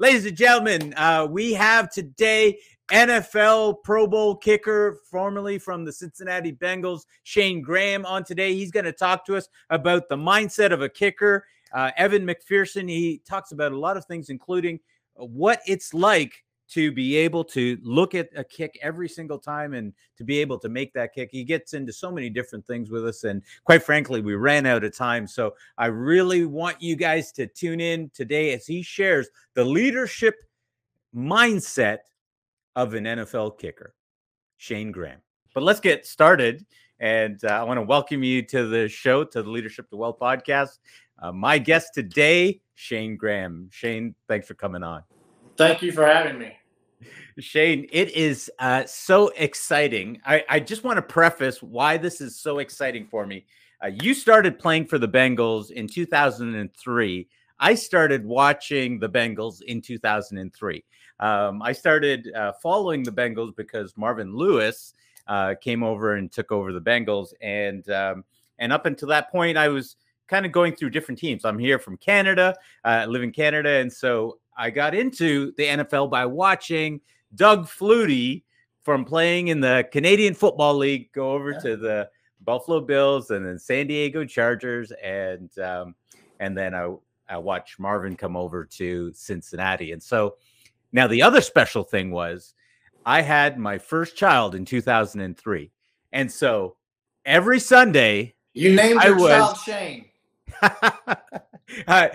Ladies and gentlemen, uh, we have today NFL Pro Bowl kicker, formerly from the Cincinnati Bengals, Shayne Graham, on today. He's going to talk to us about the mindset of a kicker. Uh, Evan McPherson, he talks about a lot of things, including what it's like to be able to look at a kick every single time and to be able to make that kick. He gets into so many different things with us. And quite frankly, we ran out of time. So I really want you guys to tune in today as he shares the leadership mindset of an NFL kicker, Shayne Graham. But let's get started. And uh, I want to welcome you to the show, to the Leadership to Wealth podcast. Uh, my guest today, Shayne Graham. Shayne, thanks for coming on. Thank you for having me. Shayne, it is uh, so exciting. I, I just want to preface why this is so exciting for me. Uh, you started playing for the Bengals in 2003. I started watching the Bengals in 2003. Um, I started uh, following the Bengals because Marvin Lewis uh, came over and took over the Bengals, and um, and up until that point, I was kind of going through different teams. I'm here from Canada, uh, live in Canada, and so I got into the NFL by watching Doug Flutie from playing in the Canadian Football League go over yeah. to the Buffalo Bills and then San Diego Chargers, and um, and then I, I watched Marvin come over to Cincinnati. And so now the other special thing was I had my first child in 2003, and so every Sunday you named your was, child Shayne. uh,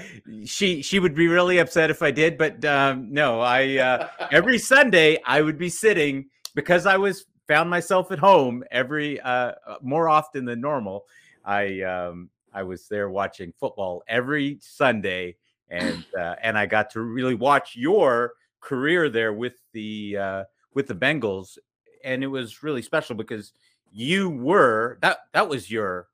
she she would be really upset if I did, but um, no, I uh, every Sunday I would be sitting because I was found myself at home every uh, more often than normal. I um, I was there watching football every Sunday, and uh, and I got to really watch your career there with the uh, with the Bengals, and it was really special because you were that that was your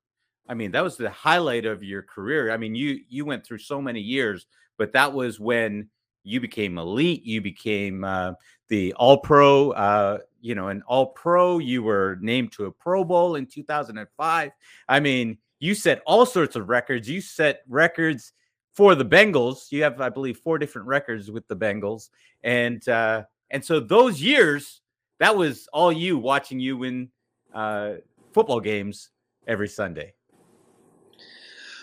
I mean, that was the highlight of your career. I mean, you you went through so many years, but that was when you became elite. You became uh, the All Pro. Uh, you know, an All Pro. You were named to a Pro Bowl in 2005. I mean, you set all sorts of records. You set records for the Bengals. You have, I believe, four different records with the Bengals, and uh, and so those years, that was all you watching you win uh, football games every Sunday.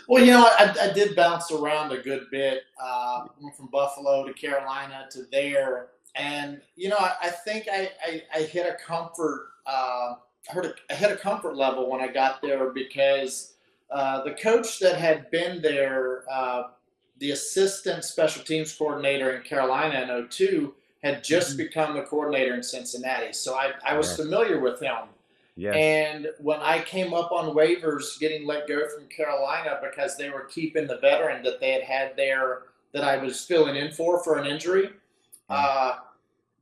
Well, you know, I, I did bounce around a good bit. Uh, went from Buffalo to Carolina to there, and you know, I, I think I, I, I, hit a comfort. Uh, I heard a, I hit a comfort level when I got there because uh, the coach that had been there, uh, the assistant special teams coordinator in Carolina in 02, had just mm-hmm. become the coordinator in Cincinnati. So I, I was familiar with him. Yes. And when I came up on waivers getting let go from Carolina because they were keeping the veteran that they had had there that I was filling in for for an injury, mm. uh,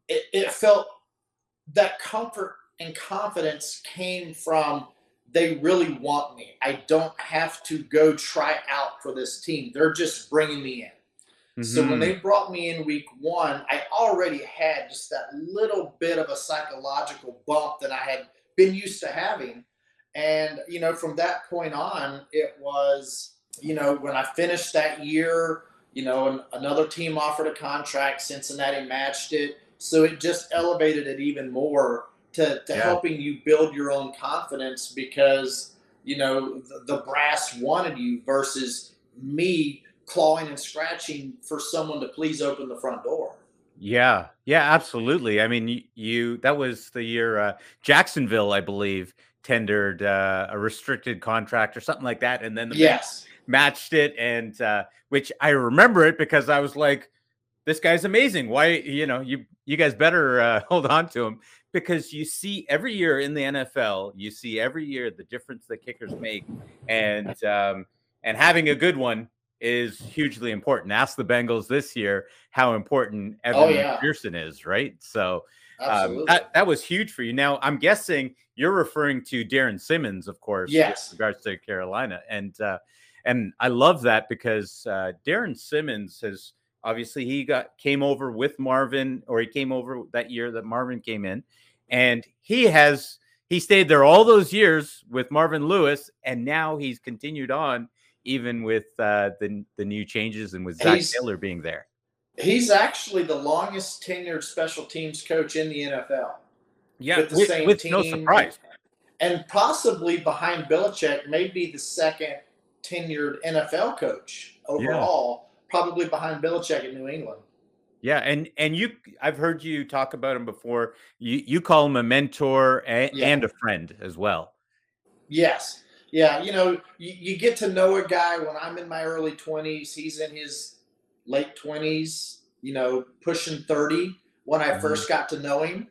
it, it felt that comfort and confidence came from they really want me. I don't have to go try out for this team. They're just bringing me in. Mm-hmm. So when mm-hmm. they brought me in week one, I already had just that little bit of a psychological bump that I had been used to having. And, you know, from that point on, it was, you know, when I finished that year, you know, another team offered a contract, Cincinnati matched it. So it just elevated it even more to, to yeah. helping you build your own confidence because, you know, the, the brass wanted you versus me clawing and scratching for someone to please open the front door. Yeah, yeah, absolutely. I mean, you, you that was the year uh, Jacksonville, I believe, tendered uh, a restricted contract or something like that, and then the yes matched it, and uh, which I remember it because I was like, "This guy's amazing. Why, you know, you you guys better uh, hold on to him." Because you see every year in the NFL, you see every year the difference that kickers make, and um, and having a good one is hugely important. Ask the Bengals this year how important Evan oh, yeah. Pearson is, right? So um, that that was huge for you. Now I'm guessing you're referring to Darrin Simmons, of course, yes, with regards to Carolina, and uh, and I love that because uh, Darrin Simmons has obviously he got came over with Marvin, or he came over that year that Marvin came in, and he has he stayed there all those years with Marvin Lewis, and now he's continued on even with uh, the the new changes and with Zac Taylor being there. He's actually the longest tenured special teams coach in the NFL. Yeah, with, with, with no surprise. And possibly behind Belichick, maybe the second tenured NFL coach overall, yeah. probably behind Belichick in New England. Yeah, and and you, I've heard you talk about him before. You you call him a mentor and, yeah. and a friend as well. Yes, yeah. You know, you, you get to know a guy when I'm in my early twenties. He's in his late twenties. You know, pushing thirty when I mm-hmm. first got to know him,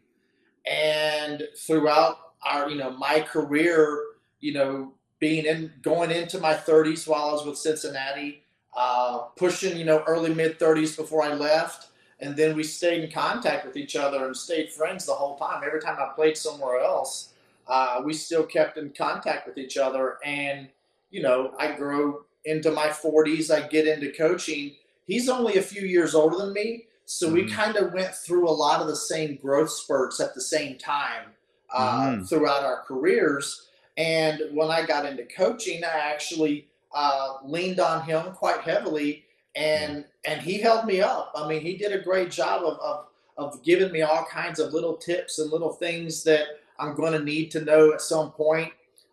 and throughout our you know my career, you know, being in going into my 30s while I was with Cincinnati, uh, pushing you know early mid 30s before I left and then we stayed in contact with each other and stayed friends the whole time. Every time I played somewhere else, uh, we still kept in contact with each other. And you know, I grow into my 40s. I get into coaching. He's only a few years older than me, so mm-hmm. we kind of went through a lot of the same growth spurts at the same time uh, mm-hmm. throughout our careers. And when I got into coaching, I actually uh, leaned on him quite heavily and and he held me up. I mean, he did a great job of of, of giving me all kinds of little tips and little things that I'm going to need to know at some point,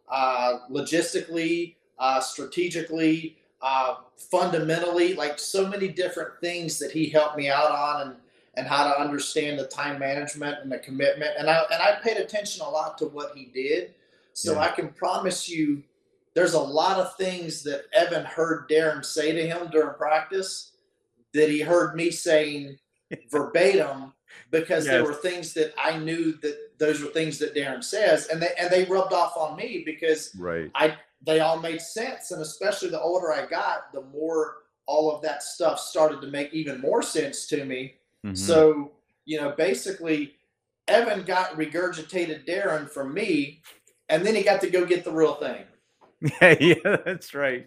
uh, logistically, uh, strategically, uh, fundamentally, like so many different things that he helped me out on and and how to understand the time management and the commitment. And I and I paid attention a lot to what he did. So yeah. I can promise you there's a lot of things that Evan heard Darrin say to him during practice that he heard me saying verbatim because yes. there were things that I knew that those were things that Darrin says and they and they rubbed off on me because right. I they all made sense and especially the older I got the more all of that stuff started to make even more sense to me. Mm-hmm. So, you know, basically Evan got regurgitated Darrin from me and then he got to go get the real thing. Yeah, yeah, that's right.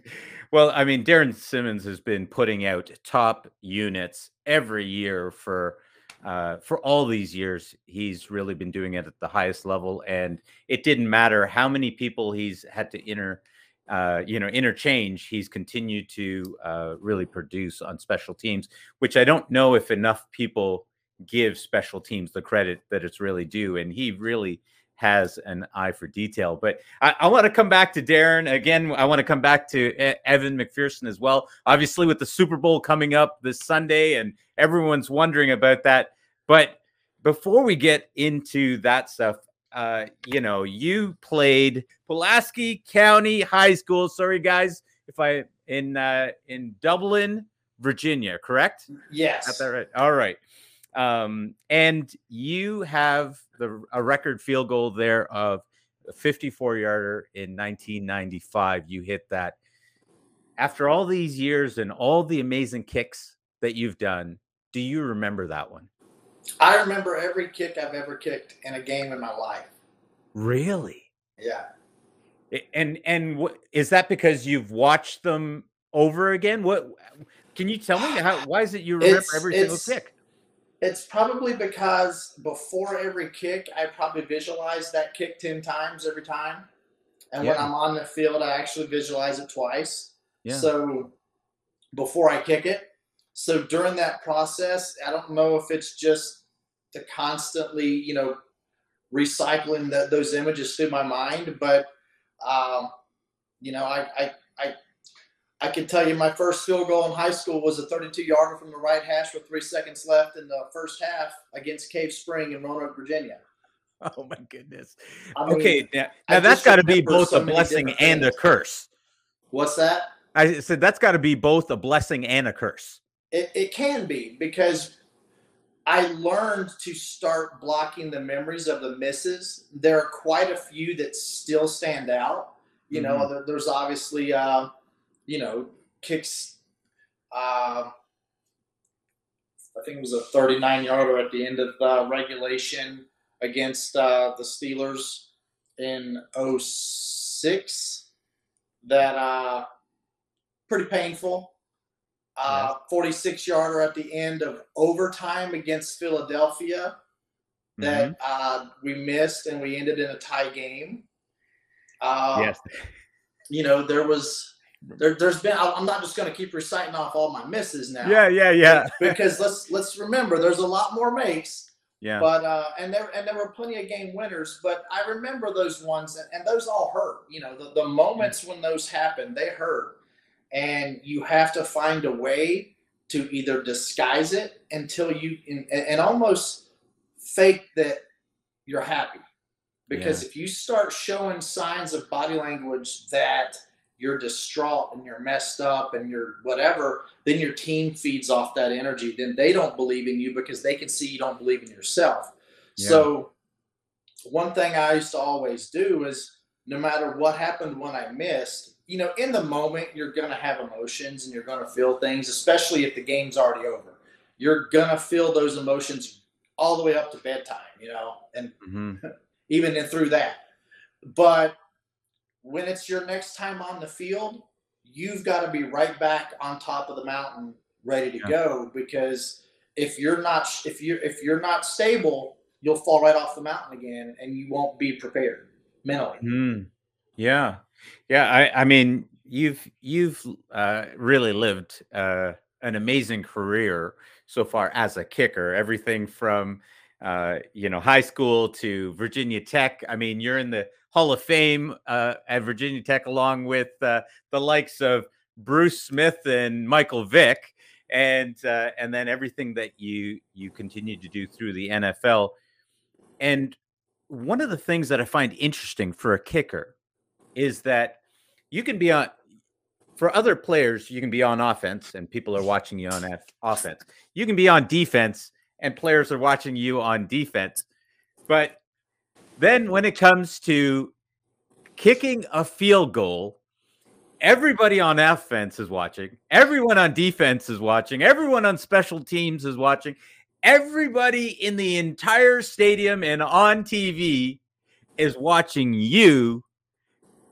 Well, I mean, Darrin Simmons has been putting out top units every year for uh, for all these years. He's really been doing it at the highest level, and it didn't matter how many people he's had to inter, uh, you know, interchange. He's continued to uh, really produce on special teams, which I don't know if enough people give special teams the credit that it's really due, and he really has an eye for detail. But I, I want to come back to Darrin again. I want to come back to Evan McPherson as well. Obviously, with the Super Bowl coming up this Sunday, and everyone's wondering about that. But before we get into that stuff, uh, you know, you played Pulaski County High School. Sorry, guys, if I in uh, in Dublin, Virginia, correct? Yes. Got that right. All right. Um, and you have the a record field goal there of a 54 yarder in 1995. You hit that. After all these years and all the amazing kicks that you've done, do you remember that one? I remember every kick I've ever kicked in a game in my life. Really? Yeah. And and what is that because you've watched them over again? What can you tell me how why is it you remember it's, every single kick? It's probably because before every kick, I probably visualize that kick 10 times every time. And yeah. when I'm on the field, I actually visualize it twice. Yeah. So before I kick it. So during that process, I don't know if it's just the constantly, you know, recycling the, those images through my mind, but, um, you know, I, I, I I can tell you my first field goal in high school was a 32 yarder from the right hash with three seconds left in the first half against Cave Spring in Roanoke, Virginia. Oh my goodness. I mean, okay, now, now that's got to be both so a blessing and a curse. What's that? I said that's got to be both a blessing and a curse. It, it can be because I learned to start blocking the memories of the misses. There are quite a few that still stand out. You mm-hmm. know, there, there's obviously. Uh, you know, kicks. Uh, I think it was a 39 yarder at the end of uh, regulation against uh, the Steelers in 06. That uh, pretty painful. Uh, 46 yarder at the end of overtime against Philadelphia that mm-hmm. uh, we missed and we ended in a tie game. Uh, yes. You know, there was there, has been. I'm not just going to keep reciting off all my misses now. Yeah, yeah, yeah. because let's let's remember, there's a lot more makes. Yeah. But uh, and there and there were plenty of game winners, but I remember those ones, and, and those all hurt. You know, the, the moments when those happen, they hurt, and you have to find a way to either disguise it until you and, and almost fake that you're happy, because yeah. if you start showing signs of body language that you're distraught and you're messed up and you're whatever, then your team feeds off that energy. Then they don't believe in you because they can see you don't believe in yourself. Yeah. So, one thing I used to always do is no matter what happened when I missed, you know, in the moment, you're going to have emotions and you're going to feel things, especially if the game's already over. You're going to feel those emotions all the way up to bedtime, you know, and mm-hmm. even in through that. But when it's your next time on the field, you've got to be right back on top of the mountain, ready to yeah. go. Because if you're not if you're if you're not stable, you'll fall right off the mountain again, and you won't be prepared mentally. Mm. Yeah, yeah. I I mean, you've you've uh, really lived uh, an amazing career so far as a kicker. Everything from uh, you know high school to Virginia Tech. I mean, you're in the Hall of Fame uh, at Virginia Tech, along with uh, the likes of Bruce Smith and Michael Vick, and uh, and then everything that you you continue to do through the NFL. And one of the things that I find interesting for a kicker is that you can be on for other players, you can be on offense and people are watching you on offense. You can be on defense and players are watching you on defense. But then when it comes to kicking a field goal, everybody on offense is watching. Everyone on defense is watching. Everyone on special teams is watching. Everybody in the entire stadium and on TV is watching you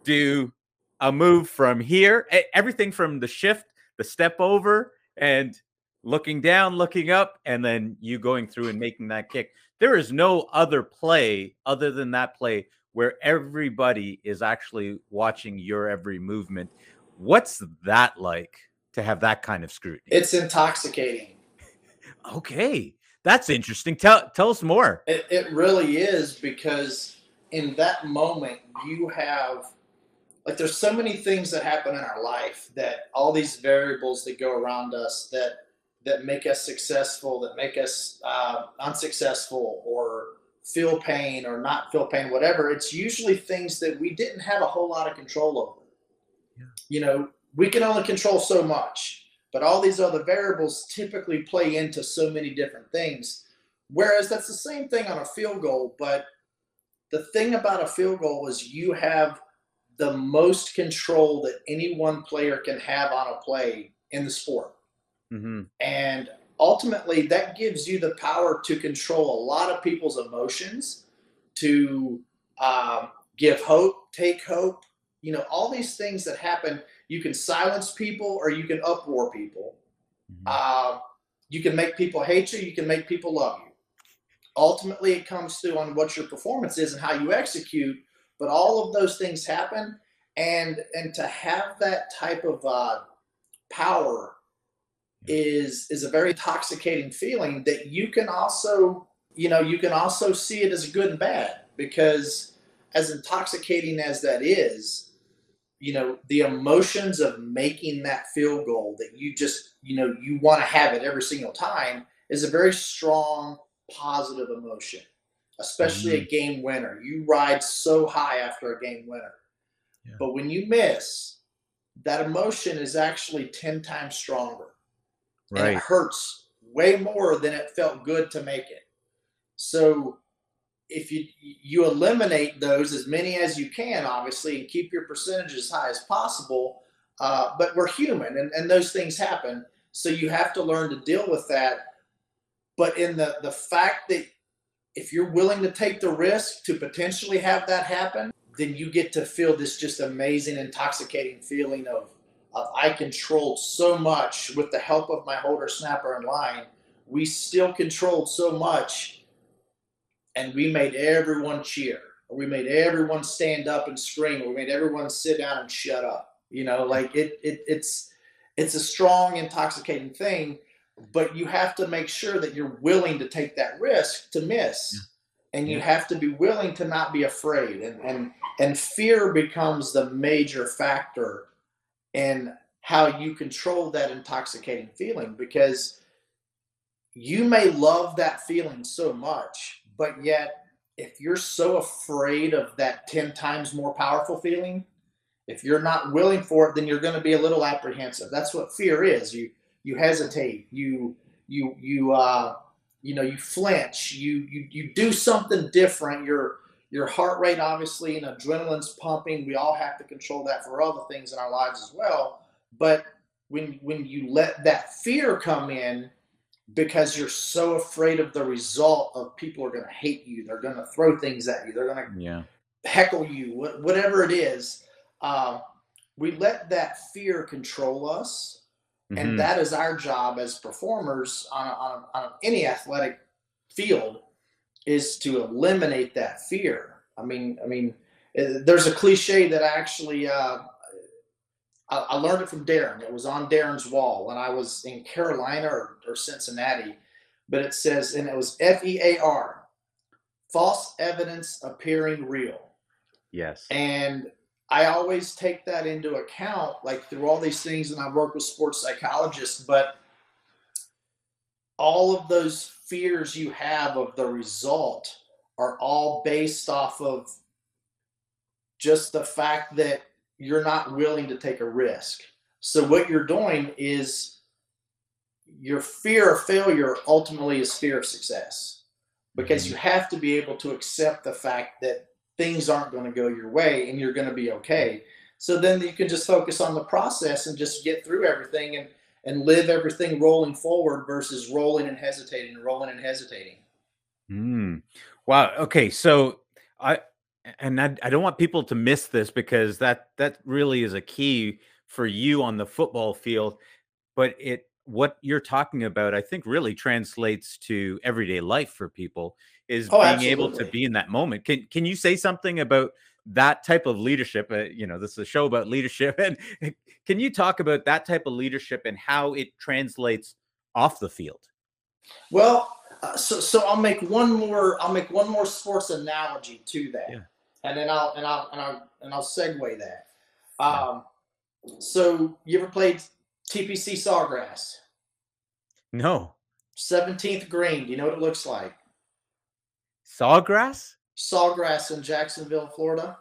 do a move from here. Everything from the shift, the step over, and looking down, looking up, and then you going through and making that kick. There is no other play other than that play where everybody is actually watching your every movement. What's that like to have that kind of scrutiny? It's intoxicating. okay. That's interesting. Tell tell us more. It, it really is because in that moment you have like there's so many things that happen in our life that all these variables that go around us that that make us successful, that make us uh, unsuccessful, or feel pain or not feel pain, whatever. It's usually things that we didn't have a whole lot of control over. Yeah. You know, we can only control so much, but all these other variables typically play into so many different things. Whereas that's the same thing on a field goal, but the thing about a field goal is you have the most control that any one player can have on a play in the sport. Mm-hmm. And ultimately, that gives you the power to control a lot of people's emotions, to um, give hope, take hope. You know, all these things that happen. You can silence people or you can uproar people. Mm-hmm. Uh, you can make people hate you. You can make people love you. Ultimately, it comes to on what your performance is and how you execute. But all of those things happen, and and to have that type of uh, power is is a very intoxicating feeling that you can also you know you can also see it as good and bad because as intoxicating as that is you know the emotions of making that field goal that you just you know you want to have it every single time is a very strong positive emotion especially mm-hmm. a game winner you ride so high after a game winner yeah. but when you miss that emotion is actually 10 times stronger right. and it hurts way more than it felt good to make it. So if you you eliminate those as many as you can, obviously, and keep your percentage as high as possible. Uh, but we're human, and, and those things happen. So you have to learn to deal with that. But in the the fact that if you're willing to take the risk to potentially have that happen, then you get to feel this just amazing, intoxicating feeling of of I controlled so much with the help of my holder snapper and line. We still controlled so much, and we made everyone cheer. We made everyone stand up and scream. We made everyone sit down and shut up. You know, like it, it it's it's a strong, intoxicating thing, but you have to make sure that you're willing to take that risk to miss. Yeah. And you yeah. have to be willing to not be afraid. And and and fear becomes the major factor in how you control that intoxicating feeling because you may love that feeling so much, but yet if you're so afraid of that 10 times more powerful feeling, if you're not willing for it, then you're going to be a little apprehensive. That's what fear is. You you hesitate. You you you uh you know you flinch. You you you do something different. Your your heart rate obviously and adrenaline's pumping. We all have to control that for other things in our lives as well. But when when you let that fear come in because you're so afraid of the result of people are going to hate you, they're going to throw things at you, they're going to yeah. heckle you, whatever it is uh, we let that fear control us. Mm-hmm. And that is our job as performers on, a, on, a, on any athletic field is to eliminate that fear. I mean, I mean, eh, there's a cliche that I actually uh, I, I, learned it from Darrin. It was on Darrin's wall when I was in Carolina or, or Cincinnati, but it says, and it was F E A R, false evidence appearing real. Yes. And I always take that into account, like through all these things, and I work with sports psychologists, but all of those fears you have of the result are all based off of just the fact that you're not willing to take a risk. So what you're doing is your fear of failure ultimately is fear of success because mm-hmm. you have to be able to accept the fact that things aren't going to go your way and you're going to be okay. So then you can just focus on the process and just get through everything and and live everything rolling forward versus rolling and hesitating, rolling and hesitating. Mm. Wow. Okay. So I and I, I don't want people to miss this because that that really is a key for you on the football field. But it what you're talking about, I think, really translates to everyday life for people is oh, being absolutely. able to be in that moment. Can can you say something about that type of leadership? Uh, you know, this is a show about leadership, and can you talk about that type of leadership and how it translates off the field? Well, uh, so so I'll make one more I'll make one more sports analogy to that, yeah. and then I'll and I'll and I'll and I'll segue that. Um, so you ever played TPC Sawgrass? No. 17th green. Do you know what it looks like? Sawgrass? Sawgrass in Jacksonville, Florida.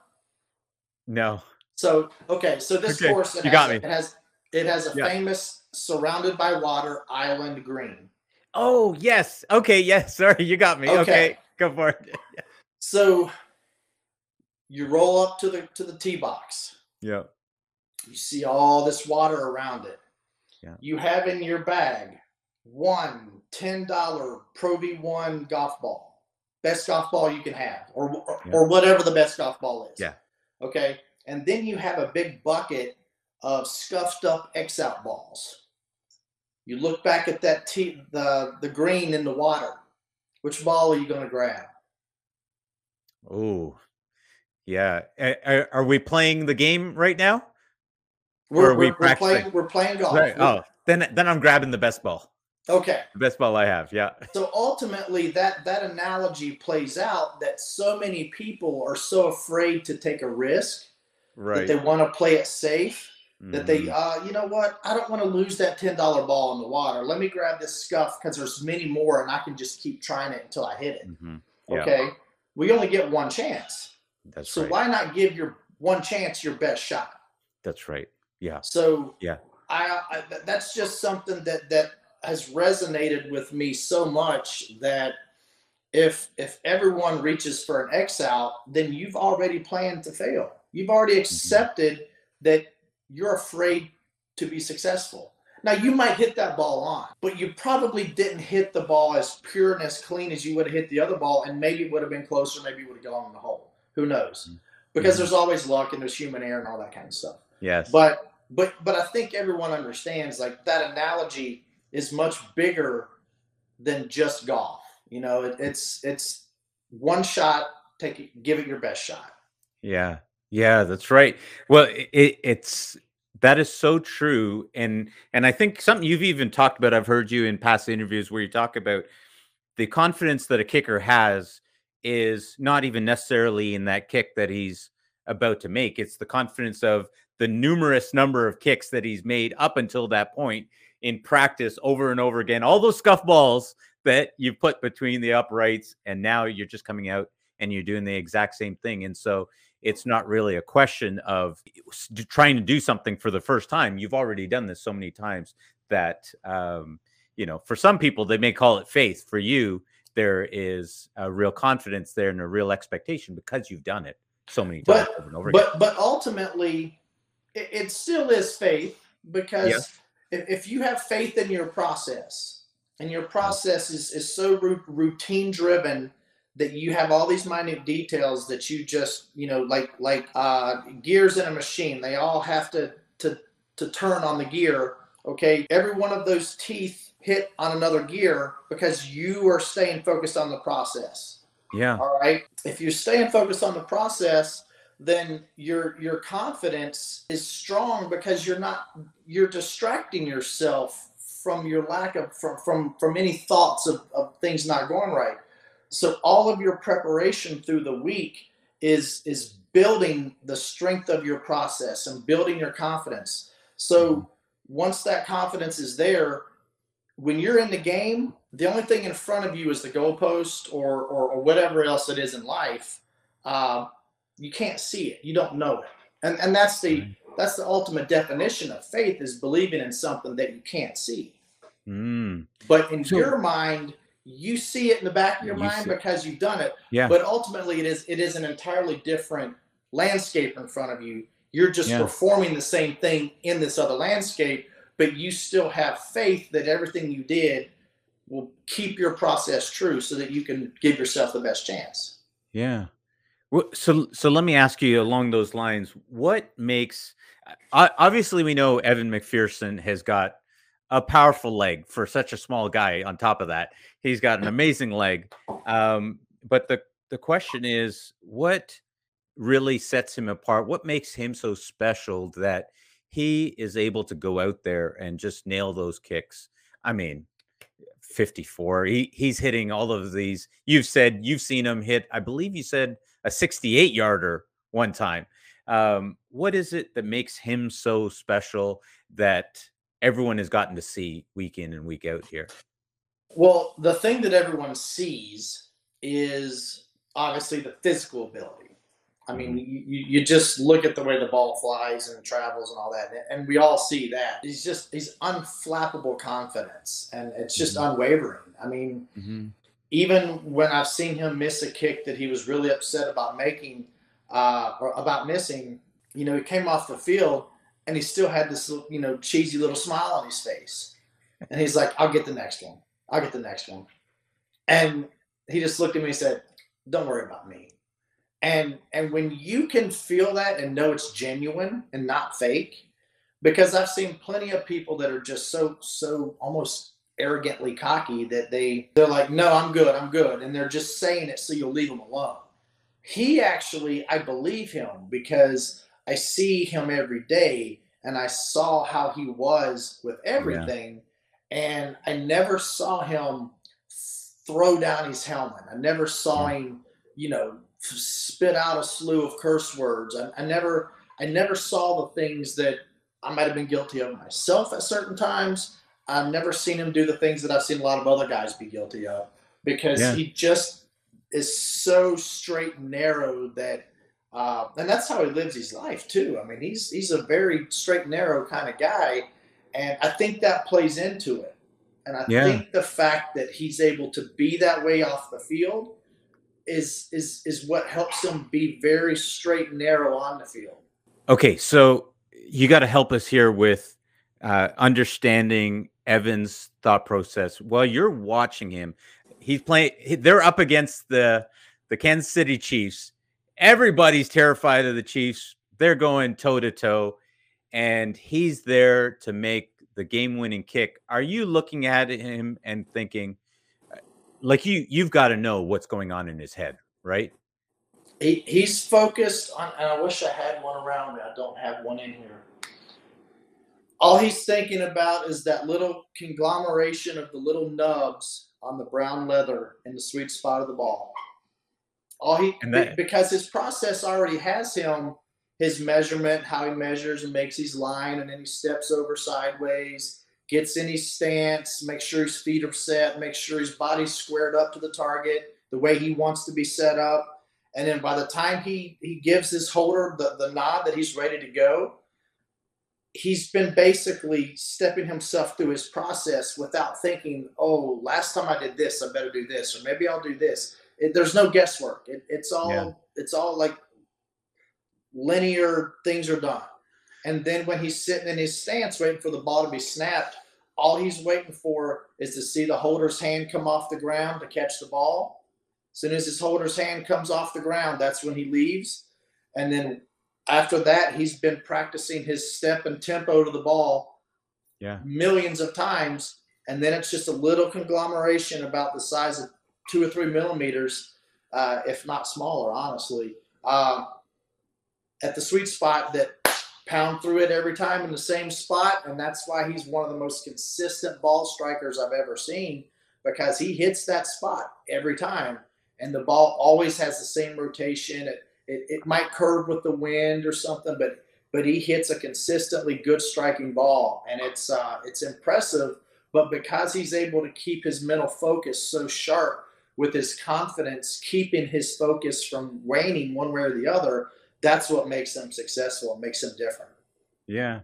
No. So okay, so this okay. course it you has, got me. It has it has a yeah. famous surrounded by water island green. Oh yes. Okay. Yes. Sorry, you got me. Okay, okay. go for it. so you roll up to the to the tee box. Yeah. You see all this water around it. Yeah. You have in your bag one $10 Pro V1 golf ball. Best golf ball you can have, or or, yeah. or whatever the best golf ball is. Yeah. Okay. And then you have a big bucket of scuffed up X out balls. You look back at that tee, the the green in the water. Which ball are you going to grab? Oh, yeah. Are, are, we playing the game right now? We're, we we're, playing. We're playing golf. Right. Oh, then then I'm grabbing the best ball. Okay. The best ball I have, yeah. So ultimately that that analogy plays out that so many people are so afraid to take a risk right. that they want to play it safe. Mm-hmm. That they, mm-hmm. uh, you know what? I don't want to lose that ten dollar ball in the water. Let me grab this scuff because there's many more, and I can just keep trying it until I hit it. Mm-hmm. Yeah. Okay, we only get one chance. That's right. so right. why not give your one chance your best shot? That's right. Yeah. So yeah, I, I that's just something that that has resonated with me so much that if if everyone reaches for an X out, then you've already planned to fail. You've already mm-hmm. accepted that you're afraid to be successful. Now you might hit that ball on, but you probably didn't hit the ball as pure and as clean as you would have hit the other ball, and maybe it would have been closer, maybe it would have gone in the hole. Who knows? Mm-hmm. Because mm-hmm. there's always luck and there's human error and all that kind of stuff. Yes. But but but I think everyone understands like that analogy is much bigger than just golf. You know, it, it's it's one shot. Take it, give it your best shot. Yeah, yeah, that's right. Well, it, it's That is so true, and and I think something you've even talked about. I've heard you in past interviews where you talk about the confidence that a kicker has is not even necessarily in that kick that he's about to make. It's the confidence of the numerous number of kicks that he's made up until that point in practice over and over again. All those scuff balls that you put between the uprights, and now you're just coming out and you're doing the exact same thing. And so it's not really a question of trying to do something for the first time. You've already done this so many times that, um, you know, for some people, they may call it faith. For you, there is a real confidence there and a real expectation because you've done it so many times but, over and over again. But, but ultimately, it, it still is faith because. If, if you have faith in your process and your process is, is so routine driven that you have all these minute details that you just you know like like uh, gears in a machine they all have to to to turn on the gear okay? Every one of those teeth hit on another gear because you are staying focused on the process. Yeah. All right? If you're staying focused on the process then your your confidence is strong because you're not you're distracting yourself from your lack of from from from any thoughts of, of things not going right so all of your preparation through the week is is building the strength of your process and building your confidence. So once that confidence is there, when you're in the game, the only thing in front of you is the goalpost or, or, or whatever else it is in life. Uh, you can't see it. You don't know it. And, and that's the that's the ultimate definition of faith is believing in something that you can't see. Mm. But in so, your mind, you see it in the back of your you mind because you've done it. Yeah. But ultimately, it is it is an entirely different landscape in front of you. You're just yeah. performing the same thing in this other landscape, but you still have faith that everything you did will keep your process true, so that you can give yourself the best chance. Yeah. So so let me ask you along those lines. What makes obviously we know Evan McPherson has got a powerful leg for such a small guy. On top of that, he's got an amazing leg. Um, but the the question is, what really sets him apart? What makes him so special that he is able to go out there and just nail those kicks? I mean, 54. He he's hitting all of these. You've said you've seen him hit. I believe you said a 68 yarder one time. Um, what is it that makes him so special that everyone has gotten to see week in and week out here? Well, the thing that everyone sees is obviously the physical ability. I mean, mm-hmm. you, you just look at the way the ball flies and travels and all that, and we all see that. He's just he's unflappable confidence, and it's just mm-hmm. unwavering. I mean, mm-hmm. Even when I've seen him miss a kick that he was really upset about making uh, or about missing, you know, he came off the field and he still had this you know cheesy little smile on his face. And he's like i'll get the next one. I'll get the next one. And he just looked at me and said don't worry about me. And and when you can feel that and know it's genuine and not fake because i've seen plenty of people that are just so so almost arrogantly cocky that they they're like no i'm good i'm good and they're just saying it so you'll leave them alone he actually i believe him because I see him every day and I saw how he was with everything. Yeah. And I never saw him throw down his helmet. I never saw yeah. him, you know, spit out a slew of curse words. I, I never, I never saw the things that I might have been guilty of myself at certain times. I've never seen him do the things that I've seen a lot of other guys be guilty of because yeah. he just is so straight and narrow that uh, and that's how he lives his life too. I mean, he's he's a very straight and narrow kind of guy, and I think that plays into it. And I yeah. think the fact that he's able to be that way off the field is is is what helps him be very straight and narrow on the field. Okay, so you got to help us here with uh, understanding Evan's thought process while you're watching him. He's playing. They're up against the the Kansas City Chiefs everybody's terrified of the Chiefs. They're going toe to toe, and he's there to make the game winning kick. Are you looking at him and thinking, uh, like you, you've got to know what's going on in his head, right? He, he's focused on, and I wish I had one around me. I don't have one in here. All he's thinking about is that little conglomeration of the little nubs on the brown leather in the sweet spot of the ball. All he that, because his process already has him his measurement, how he measures and makes his line, and then he steps over sideways, gets in his stance, makes sure his feet are set, makes sure his body's squared up to the target the way he wants to be set up. And then by the time he he gives his holder the, the nod that he's ready to go, he's been basically stepping himself through his process without thinking, oh, last time I did this, I better do this, or maybe I'll do this. It, there's no guesswork. It, it's all yeah. it's all like linear things are done. And then when he's sitting in his stance waiting for the ball to be snapped, all he's waiting for is to see the holder's hand come off the ground to catch the ball. As soon as his holder's hand comes off the ground, that's when he leaves. And then after that, he's been practicing his step and tempo to the ball yeah. millions of times. And then it's just a little conglomeration about the size of two or three millimeters, uh, if not smaller, honestly, uh, at the sweet spot that pound through it every time in the same spot. And that's why he's one of the most consistent ball strikers I've ever seen because he hits that spot every time. And the ball always has the same rotation. It, it, it might curve with the wind or something, but but he hits a consistently good striking ball, and it's uh, it's impressive. But because he's able to keep his mental focus so sharp with his confidence, keeping his focus from waning one way or the other, that's what makes him successful and makes him different. Yeah.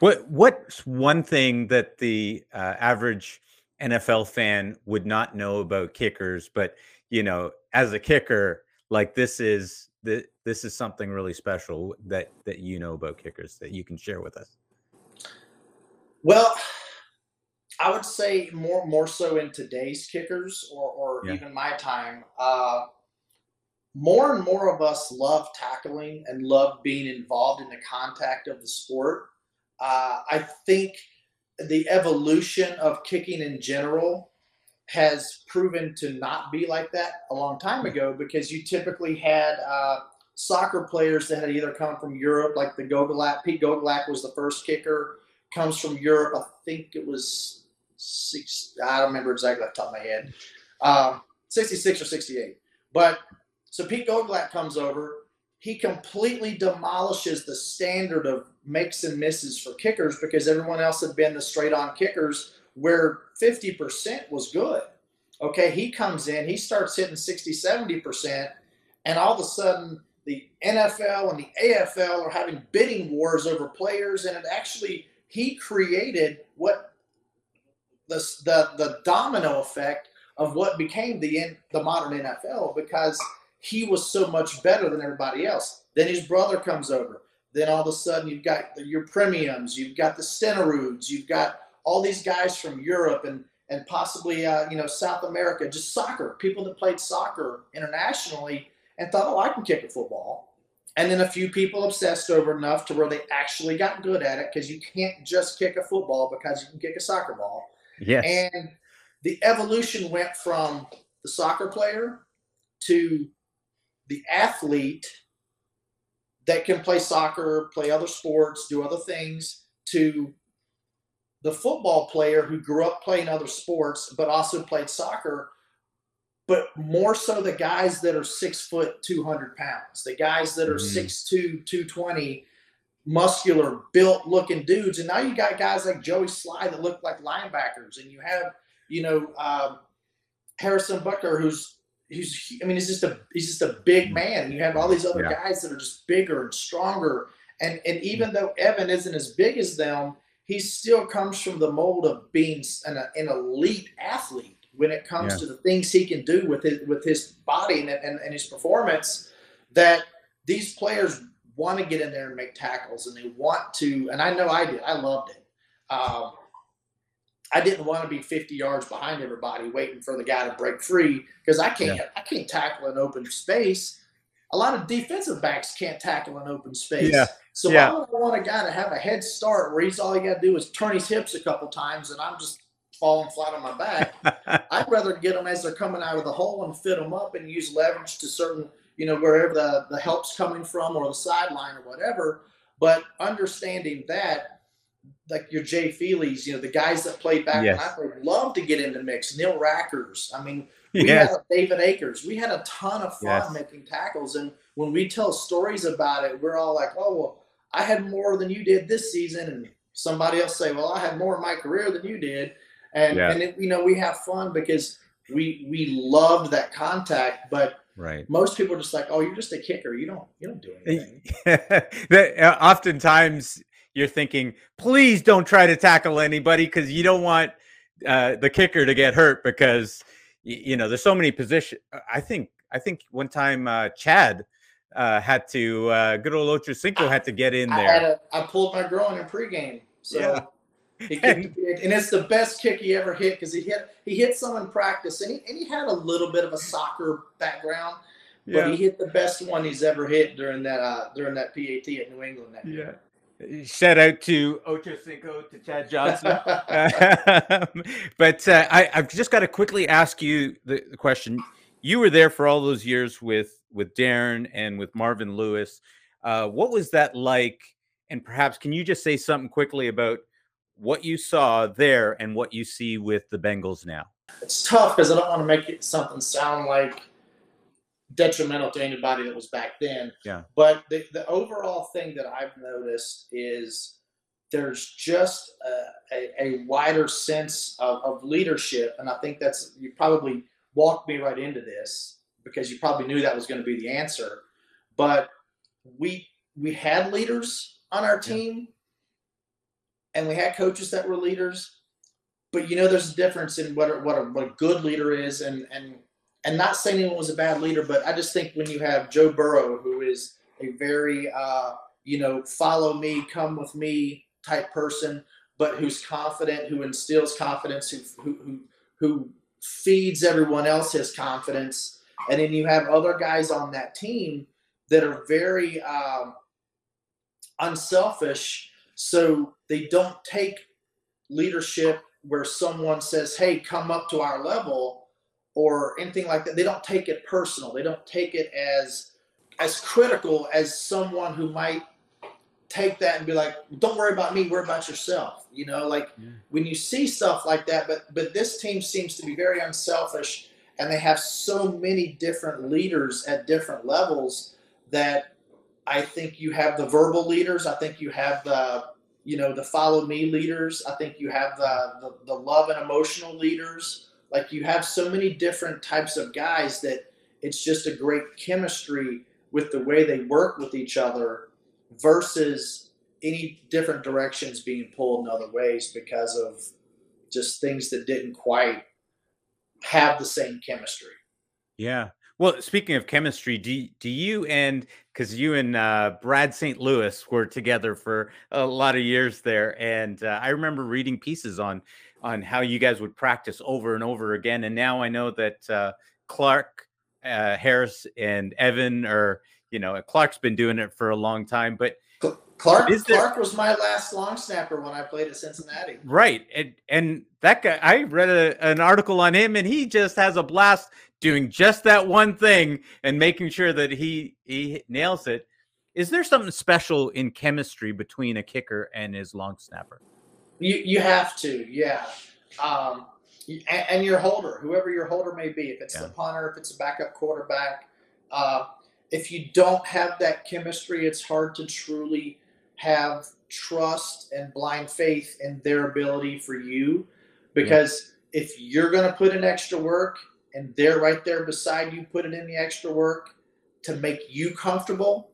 What what's one thing that the uh, average NFL fan would not know about kickers, but you know, as a kicker, like this is that this is something really special that that you know about kickers that you can share with us? Well, I would say more more so in today's kickers or, or yeah. even my time. Uh, more and more of us love tackling and love being involved in the contact of the sport. Uh, I think the evolution of kicking in general has proven to not be like that a long time ago because you typically had uh, soccer players that had either come from Europe, like the Gogolak. Pete Gogolak was the first kicker, comes from Europe. I think it was six. I don't remember exactly off the top of my head. Um, 66 or 68. But so Pete Gogolak comes over. He completely demolishes the standard of makes and misses for kickers because everyone else had been the straight on kickers where 50% was good. Okay, he comes in, he starts hitting 60, 70%, and all of a sudden the NFL and the AFL are having bidding wars over players, and it actually he created what the the, the domino effect of what became the the modern NFL because he was so much better than everybody else. Then his brother comes over. Then all of a sudden you've got your premiums, you've got the Steneruds, you've got all these guys from Europe and and possibly uh, you know South America, just soccer, people that played soccer internationally and thought, oh, I can kick a football. And then a few people obsessed over enough to where they actually got good at it because you can't just kick a football because you can kick a soccer ball. Yes. And the evolution went from the soccer player to the athlete that can play soccer, play other sports, do other things, to the football player who grew up playing other sports but also played soccer, but more so the guys that are six foot, 200 pounds, the guys that are mm-hmm. six two, 220, muscular, built looking dudes. And now you got guys like Joey Slye that look like linebackers, and you have, you know, um, Harrison Butker, who's he's I mean he's just a he's just a big mm-hmm. man. You have all these other yeah. guys that are just bigger and stronger. And and even though Evan isn't as big as them, he still comes from the mold of being an, an elite athlete when it comes yeah. to the things he can do with his with his body and, and, and his performance that these players want to get in there and make tackles and they want to and i know i did i loved it um, i didn't want to be 50 yards behind everybody waiting for the guy to break free because i can't yeah. i can't tackle an open space a lot of defensive backs can't tackle an open space yeah. So yeah. why would I want a guy to have a head start where he's all he got to do is turn his hips a couple times and I'm just falling flat on my back? I'd rather get them as they're coming out of the hole and fit them up and use leverage to certain, you know, wherever the, the help's coming from or the sideline or whatever. But understanding that like your Jay Feely's, you know, the guys that played back Yes. when I played, love to get into mix. Neil Rackers. I mean, we Yes. had David Akers. We had a ton of fun Yes. making tackles, and when we tell stories about it, we're all like, "Oh, well, I had more than you did this season," and somebody else say, "Well, I had more in my career than you did," and Yeah. and it, you know, we have fun because we we loved that contact, but Right. most people are just like, "Oh, you're just a kicker. You don't you don't do anything." that uh, oftentimes you're thinking, please don't try to tackle anybody because you don't want uh, the kicker to get hurt because you know there's so many positions. I think I think one time uh, Chad uh, had to uh, good old Ochocinco had to get in there. I had a, I pulled my groin in pregame, so Yeah. he and it's the best kick he ever hit because he hit he hit some in practice, and he and he had a little bit of a soccer background, but Yeah. he hit the best one he's ever hit during that uh, during that PAT at New England. That Yeah. Shout out to Ocho Cinco to Chad Johnson. Um, but uh, I, I've just got to quickly ask you the, the question. You were there for all those years with with Darrin and with Marvin Lewis. Uh, what was that like? And perhaps can you just say something quickly about what you saw there and what you see with the Bengals now? it's tough because I don't want to make it something sound like detrimental to anybody that was back then. Yeah. But the, the overall thing that I've noticed is there's just a, a, a wider sense of, of leadership. And I think that's, you probably walked me right into this because you probably knew that was going to be the answer. But we, we had leaders on our Yeah. team and we had coaches that were leaders but you know there's a difference in what a, what a, what a good leader is and and and not saying anyone was a bad leader but i just think when you have joe burrow who is a very uh, you know follow me come with me type person but who's confident who instills confidence who who who, who feeds everyone else his confidence. And then you have other guys on that team that are very um, unselfish so they don't take leadership where someone says, "Hey, come up to our level," or anything like that. They don't take it personal. They don't take it as as critical as someone who might take that and be like, "Don't worry about me. Worry about yourself." You know, like Yeah. when you see stuff like that. But but this team seems to be very unselfish, and they have so many different leaders at different levels that I think you have the verbal leaders. I think you have the you know the follow me leaders. I think you have the, the the love and emotional leaders. Like you have so many different types of guys that it's just a great chemistry with the way they work with each other versus any different directions being pulled in other ways because of just things that didn't quite have the same chemistry. Yeah. Well, speaking of chemistry, do do you and because you and uh, Brad St. Louis were together for a lot of years there, and uh, I remember reading pieces on on how you guys would practice over and over again. And now I know that uh, Clark uh, Harris and Evan are, you know, Clark's been doing it for a long time, but Clark there- Clark was my last long snapper when I played at Cincinnati. Right. And and that guy I read a, an article on him and he just has a blast doing just that one thing and making sure that he he nails it. Is there something special in chemistry between a kicker and his long snapper? You you have to, yeah. Um, and, and your holder, whoever your holder may be, if it's Yeah. the punter, if it's a backup quarterback, uh, if you don't have that chemistry, it's hard to truly have trust and blind faith in their ability for you. Because if you're going to put in extra work and they're right there beside you putting in the extra work to make you comfortable,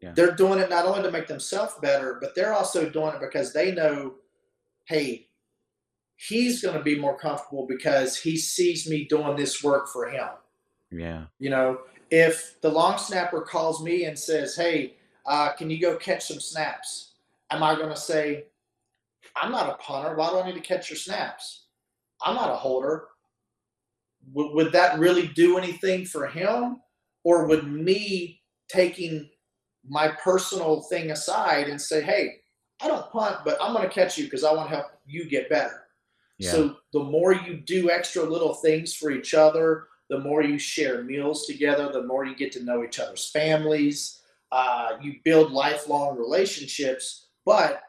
Yeah. they're doing it not only to make themselves better, but they're also doing it because they know hey, he's going to be more comfortable because he sees me doing this work for him. Yeah. You know, if the long snapper calls me and says, hey, uh, can you go catch some snaps? Am I going to say, I'm not a punter. Why do I need to catch your snaps? I'm not a holder. Would, would that really do anything for him? Or would me taking my personal thing aside and say, hey, I don't punt, but I'm going to catch you because I want to help you get better. Yeah. So the more you do extra little things for each other, the more you share meals together, the more you get to know each other's families. Uh, you build lifelong relationships, but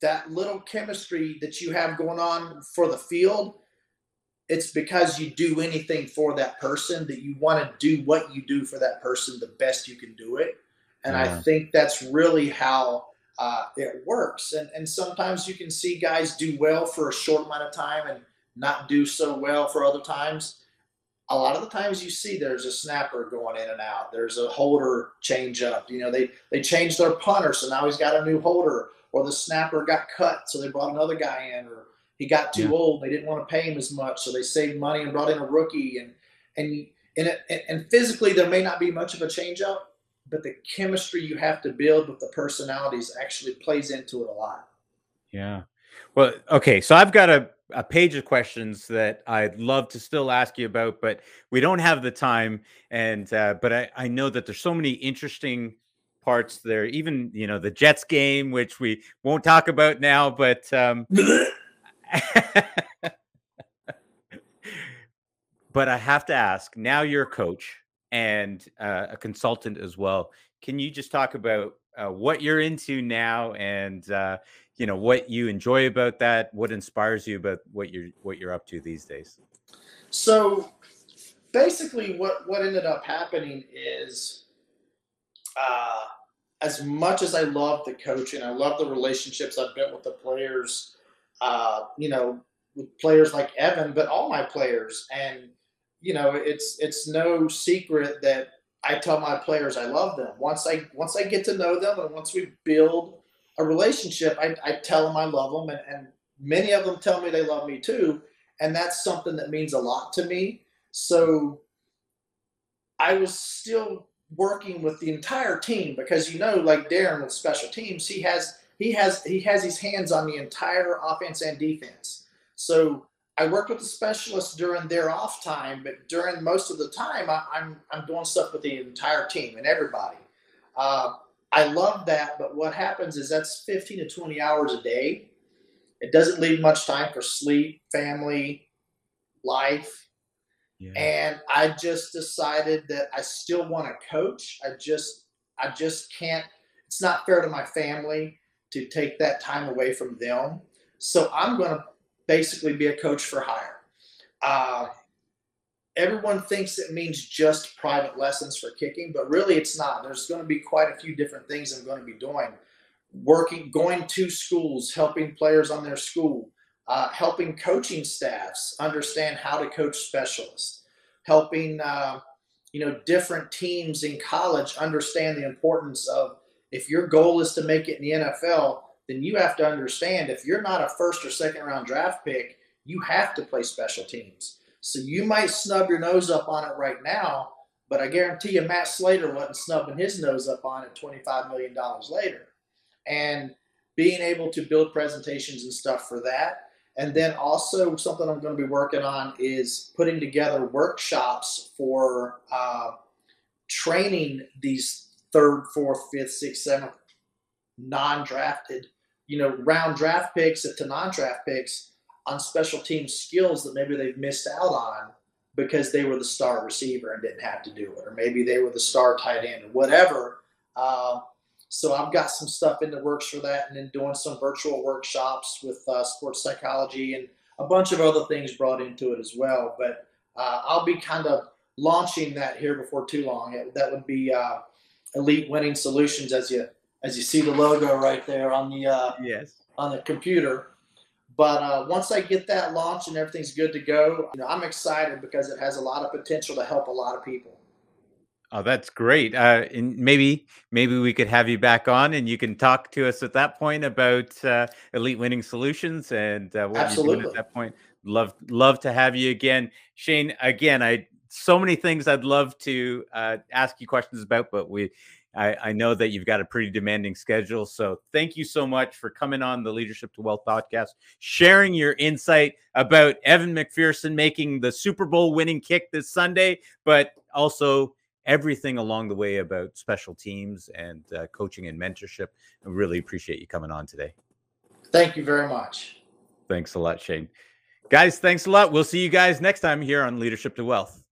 that little chemistry that you have going on for the field, it's because you do anything for that person that you want to do what you do for that person the best you can do it. And yeah. I think that's really how uh, it works. And, and sometimes you can see guys do well for a short amount of time and not do so well for other times. A lot of the times you see there's a snapper going in and out. There's a holder change up. You know, they they changed their punter, so now he's got a new holder, or the snapper got cut, so they brought another guy in, or he got too yeah. old. They didn't want to pay him as much, so they saved money and brought in a rookie. And and and, it, and physically there may not be much of a change up, but the chemistry you have to build with the personalities actually plays into it a lot. Yeah. Well, okay. So I've got a, a page of questions that I'd love to still ask you about, but we don't have the time. And, uh, but I, I know that there's so many interesting parts there, even, you know, the Jets game, which we won't talk about now, but, um, but I have to ask now you're a coach and uh, a consultant as well. Can you just talk about uh, what you're into now and uh, you know what you enjoy about that? What inspires you about what you're what you're up to these days? So basically, what what ended up happening is. Uh, as much as I love the coaching, I love the relationships I've built with the players. Uh, you know, with players like Evan, but all my players, and you know, it's it's no secret that I tell my players I love them. Once I once I get to know them and once we build a relationship, I, I tell them I love them, and, and many of them tell me they love me too, and that's something that means a lot to me. So I was still working with the entire team because you know, like Darrin with special teams, he has he has he has his hands on the entire offense and defense. So I work with the specialists during their off time, but during most of the time, I, am I'm, I'm doing stuff with the entire team and everybody. Uh, I love that, but what happens is that's 15 to 20 hours a day. It doesn't leave much time for sleep, family, life. Yeah. And I just decided that I still want to coach. I just I just can't it's not fair to my family to take that time away from them. So I'm going to basically be a coach for hire. Uh, everyone thinks it means just private lessons for kicking, but really it's not. There's going to be quite a few different things I'm going to be doing. Working, going to schools, helping players on their school, uh, helping coaching staffs understand how to coach specialists, helping uh, you know different teams in college understand the importance of if your goal is to make it in the NFL, then you have to understand if you're not a first or second round draft pick, you have to play special teams. So you might snub your nose up on it right now, but I guarantee you Matt Slater wasn't snubbing his nose up on it $25 million later. And being able to build presentations and stuff for that. And then also something I'm going to be working on is putting together workshops for uh, training these third, fourth, fifth, sixth, seventh non-drafted you know, round draft picks to non-draft picks on special team skills that maybe they've missed out on because they were the star receiver and didn't have to do it, or maybe they were the star tight end or whatever. Uh, so I've got some stuff in the works for that, and then doing some virtual workshops with uh, sports psychology and a bunch of other things brought into it as well. But uh, I'll be kind of launching that here before too long. It, that would be uh, Elite Winning Solutions, as you as you see the logo right there on the uh, yes on the computer. But uh, once I get that launched and everything's good to go, you know, I'm excited because it has a lot of potential to help a lot of people. Oh, that's great. Uh, and maybe maybe we could have you back on, and you can talk to us at that point about uh, Elite Winning Solutions and uh, what Absolutely. you're doing at that point. Love love to have you again, Shayne. Again, I so many things I'd love to uh, ask you questions about, but we I, I, know that you've got a pretty demanding schedule. So thank you so much for coming on the Leadership to Wealth podcast, sharing your insight about Evan McPherson making the Super Bowl winning kick this Sunday, but also everything along the way about special teams and uh, coaching and mentorship. I really appreciate you coming on today. Thank you very much. Thanks a lot, Shayne. Guys, thanks a lot. We'll see you guys next time here on Leadership to Wealth.